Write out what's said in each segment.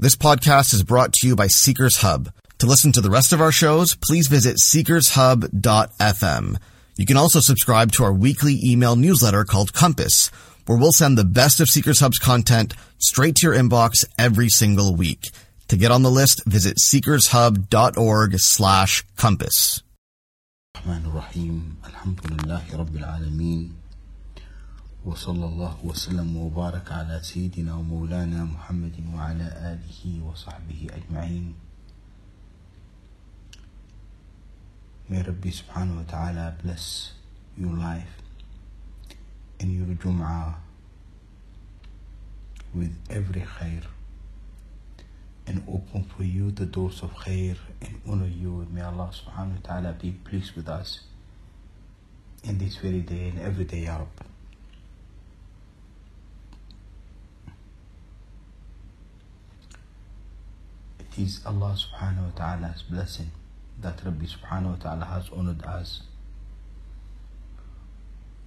This podcast is brought to you by Seekers Hub. To listen to the rest of our shows, please visit seekershub.fm. You can also subscribe to our weekly email newsletter called Compass, where we'll send the best of Seekers Hub's content straight to your inbox every single week. To get on the list, visit seekershub.org slash compass. الرحمن الرحيم الحمد لله رب العالمين وصلى الله وسلم وبارك على سيدنا ومولانا محمد وعلى آله وصحبه أجمعين May Rabbi subhanahu wa ta'ala bless your life and your Jum'ah with every khair and open for you the doors of khair and honor you. May Allah subhanahu wa ta'ala be pleased with us in this very day and every day, Ya Rabbi. Is Allah subhanahu wa ta'ala's blessing that Rabbi subhanahu wa ta'ala has honored us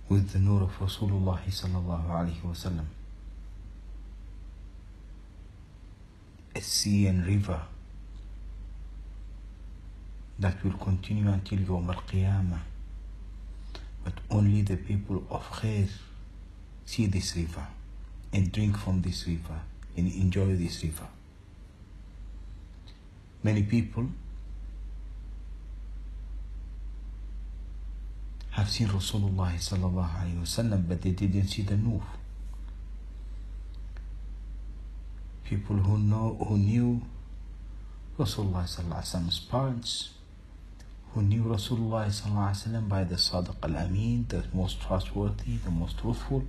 with the nur of Rasulullah sallallahu alayhi wa sallam. A sea and river that will continue until Yawm al-Qiyamah. But only the people of khair see this river and drink from this river and enjoy this river. Many people have seen Rasulullah sallallahu alaihi wasallam, but they didn't see the nur. People who know who knew Rasulullah sallallahu alaihi wasallam's parents, who knew Rasulullah sallallahu by the Sadiq al-Amin, the most trustworthy, the most truthful.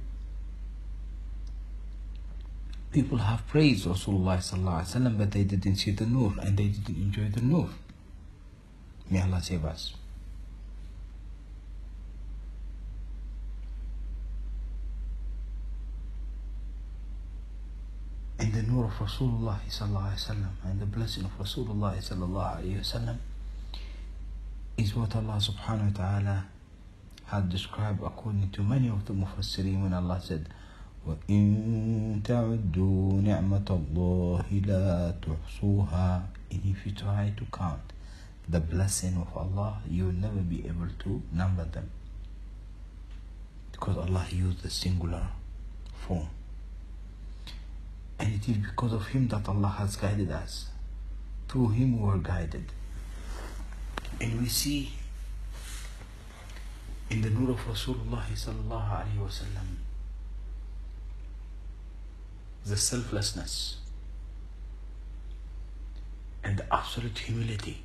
People have praised Rasulullah but they didn't see the nur and they didn't enjoy the nur. May Allah save us. and the nur of Rasulullah and the blessing of Rasulullah is what Allah subhanahu wa ta'ala had described according to many of the mufassirin when Allah said وَإِن تَعُدُّوا نِعْمَةَ اللَّهِ لَا تُحْصُوهَا and if you try to count the blessing of Allah you will never be able to number them because Allah used the singular form and it is because of him that Allah has guided us. Through him we are guided. And we see in the nur of Rasulullah sallallahu alayhi wa sallam the selflessness and the absolute humility.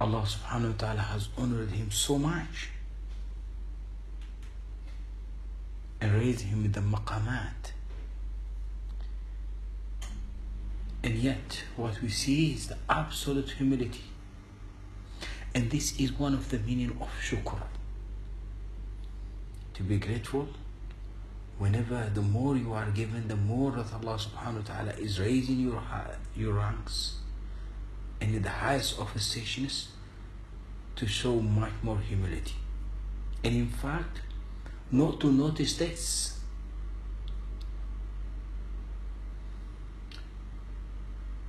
Allah subhanahu wa ta'ala has honored him so much and raised him with the maqamat. And yet, what we see is the absolute humility. And this is one of the meaning of shukr. To be grateful whenever the more you are given, the more that Allah subhanahu wa ta'ala is raising your, your ranks and in the highest of stations to show much more humility. And in fact, not to notice this.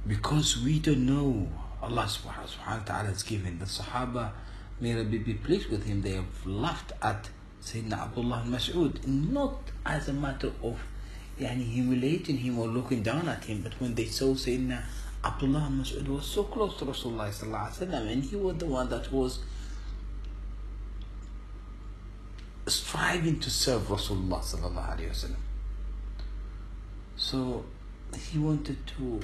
Because we don't know Allah subhanahu wa ta'ala has given the Sahaba, may Rabbi be pleased with him, they have laughed at Sayyidina Abdullah Mas'ud, not as a matter of yani, humiliating him or looking down at him, but when they saw Sayyidina Abdullah Mas'ud was so close to Rasulullah and he was the one that was striving to serve Rasulullah. So he wanted to.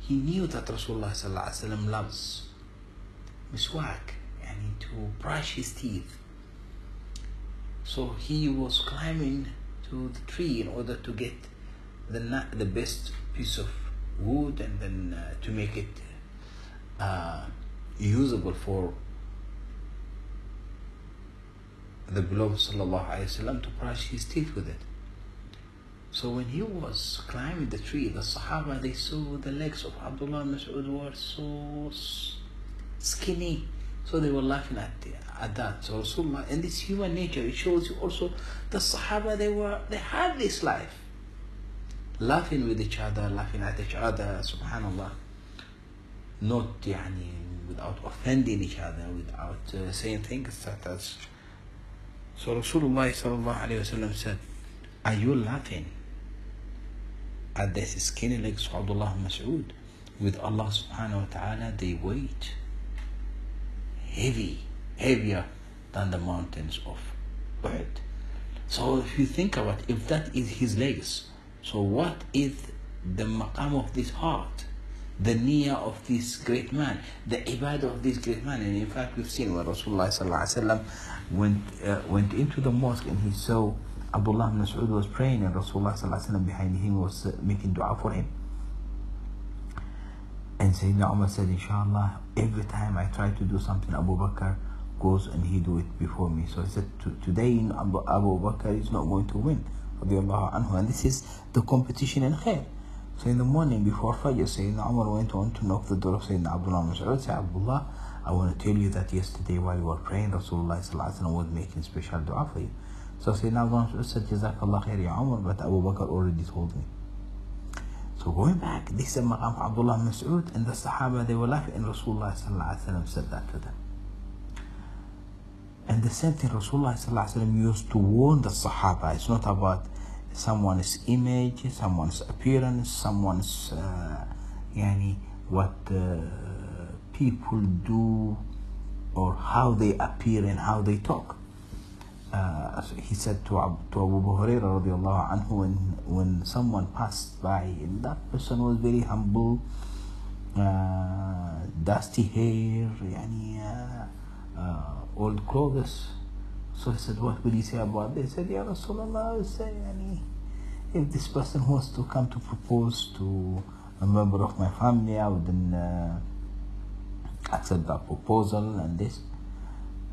He knew that Rasulullah loves miswak, and to brush his teeth. So he was climbing to the tree in order to get the the best piece of wood, and then uh, to make it uh, usable for the beloved wasallam to brush his teeth with it. So when he was climbing the tree, the Sahaba they saw the legs of Abdullah Mas'ud were so skinny, so they were laughing at, the, at that. So Rasulullah, and this human nature, it shows you also the Sahaba, they were, they had this life. Laughing with each other, laughing at each other, subhanAllah. Not يعني without offending each other, without uh, saying things that as. So Rasulullah said, Are you laughing at this skinny legs of Abdullah Mas'ud? With Allah subhanahu wa ta'ala, they wait heavy, heavier than the mountains of Uhud. So if you think about if that is his legs, so what is the maqam of this heart? The niyyah of this great man, the ibadah of this great man. And in fact, we've seen when Rasulullah went, uh, went into the mosque and he saw Abdullah ibn Mas'ud was praying and Rasulullah behind him was uh, making dua for him. And Sayyidina Umar said, Inshallah, every time I try to do something, Abu Bakr goes and he do it before me. So he said, today Abu, Abu Bakr is not going to win. Anhu. And this is the competition in khair. So in the morning before Fajr, Sayyidina Umar went on to knock the door of Sayyidina Abdullah Mas'ud. Say, Abdullah, I want to tell you that yesterday while you were praying, Rasulullah was making special dua for you. So Sayyidina Abdullah Mas'ud said, Jazakallah khair ya Umar, but Abu Bakr already told me. So going back, this is Maqam Abdullah Mas'ud and the Sahaba, they were laughing and Rasulullah said that to them. And the same thing Rasulullah used to warn the Sahaba. It's not about someone's image, someone's appearance, someone's uh, yani, what uh, people do or how they appear and how they talk. Uh, he said to, to Abu Hurairah radiallahu anhu when, when someone passed by and that person was very humble, uh, dusty hair, yani, uh, uh old clothes. So he said, what will you say about this? He said, Ya Rasulullah, would say, if this person wants to come to propose to a member of my family, I wouldn't uh, accept that proposal and this.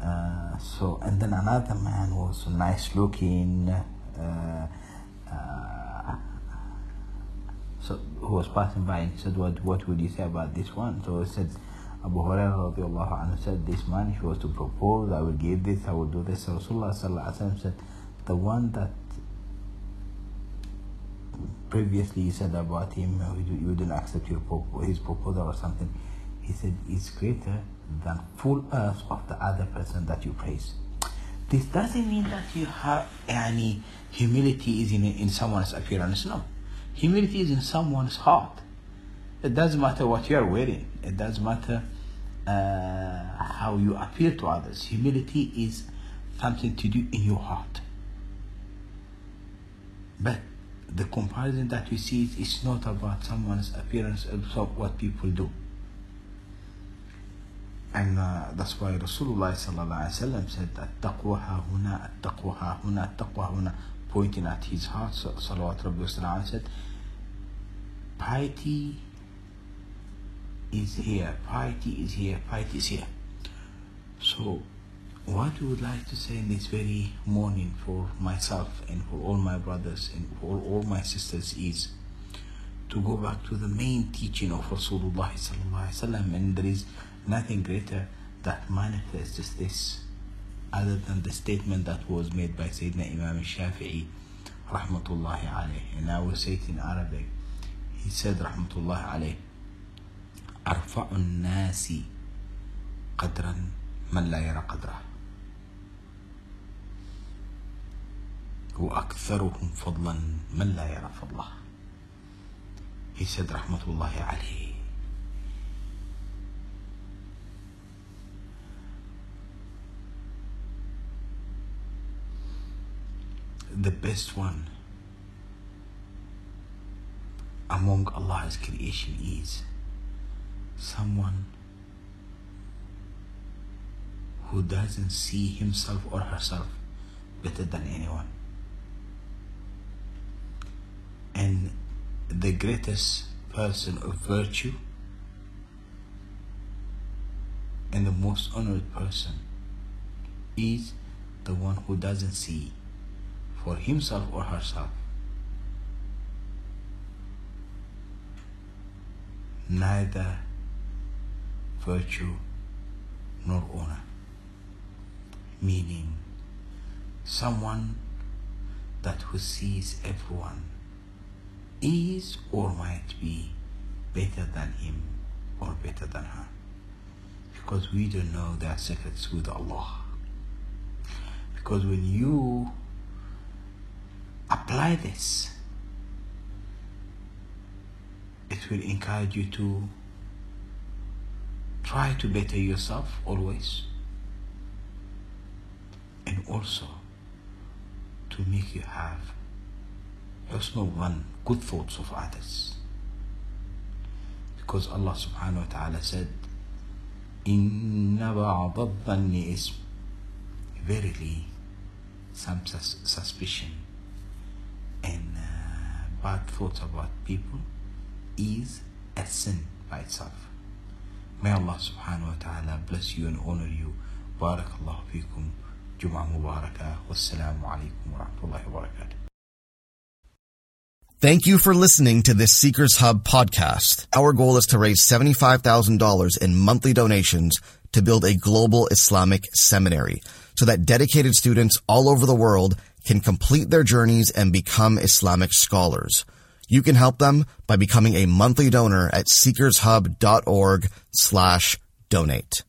Uh, so, and then another man was nice looking, uh, uh, so who was passing by and he said, what, what would you say about this one? So he said, Abu Hurairah said, This man, if he was to propose, I will give this, I will do this. Rasulullah said, The one that previously you said about him, you didn't accept your, his proposal or something. He said, is greater than full earth of the other person that you praise. This doesn't mean that you have any humility is in, in someone's appearance. No. Humility is in someone's heart. It doesn't matter what you are wearing. It doesn't matter uh, how you appear to others. Humility is something to do in your heart. But the comparison that we see is not about someone's appearance, about what people do. And uh, that's why Rasulullah said, "At-taqwa huna, at-taqwa huna, at-taqwa huna," pointing at his heart. So, Salawat Rabbi said, "Piety is here, piety is here, piety is here. So, what we would like to say in this very morning for myself and for all my brothers and for all my sisters is to go back to the main teaching of Rasulullah and there is nothing greater that manifests this other than the statement that was made by Sayyidina Imam Shafi'i rahmatullahi alayh and I will say it in Arabic he said rahmatullahi alayh أرفع الناس قدرا من لا يرى قدره وأكثرهم فضلا من لا يرى فضله He said رحمة الله The best one among Allah's creation is someone who doesn't see himself or herself better than anyone. And the greatest person of virtue and the most honored person is the one who doesn't see for himself or herself neither virtue nor honor. Meaning, someone that who sees everyone is or might be better than him or better than her. Because we don't know their secrets with Allah. Because when you apply this, it will encourage you to try to better yourself always and also to make you have husn one good thoughts of others because Allah subhanahu wa ta'ala said إن بعض الظن اسم verily some sus- suspicion and uh, bad thoughts about people is a sin by itself. May Allah subhanahu wa ta'ala bless you and honor you. Barakallahu feekum. Jum'a Mubarakah. Wassalamu alaikum wa rahmatullahi wa barakatuh. Thank you for listening to this Seekers Hub podcast. Our goal is to raise $75,000 in monthly donations to build a global Islamic seminary so that dedicated students all over the world can complete their journeys and become Islamic scholars. You can help them by becoming a monthly donor at seekershub.org slash donate.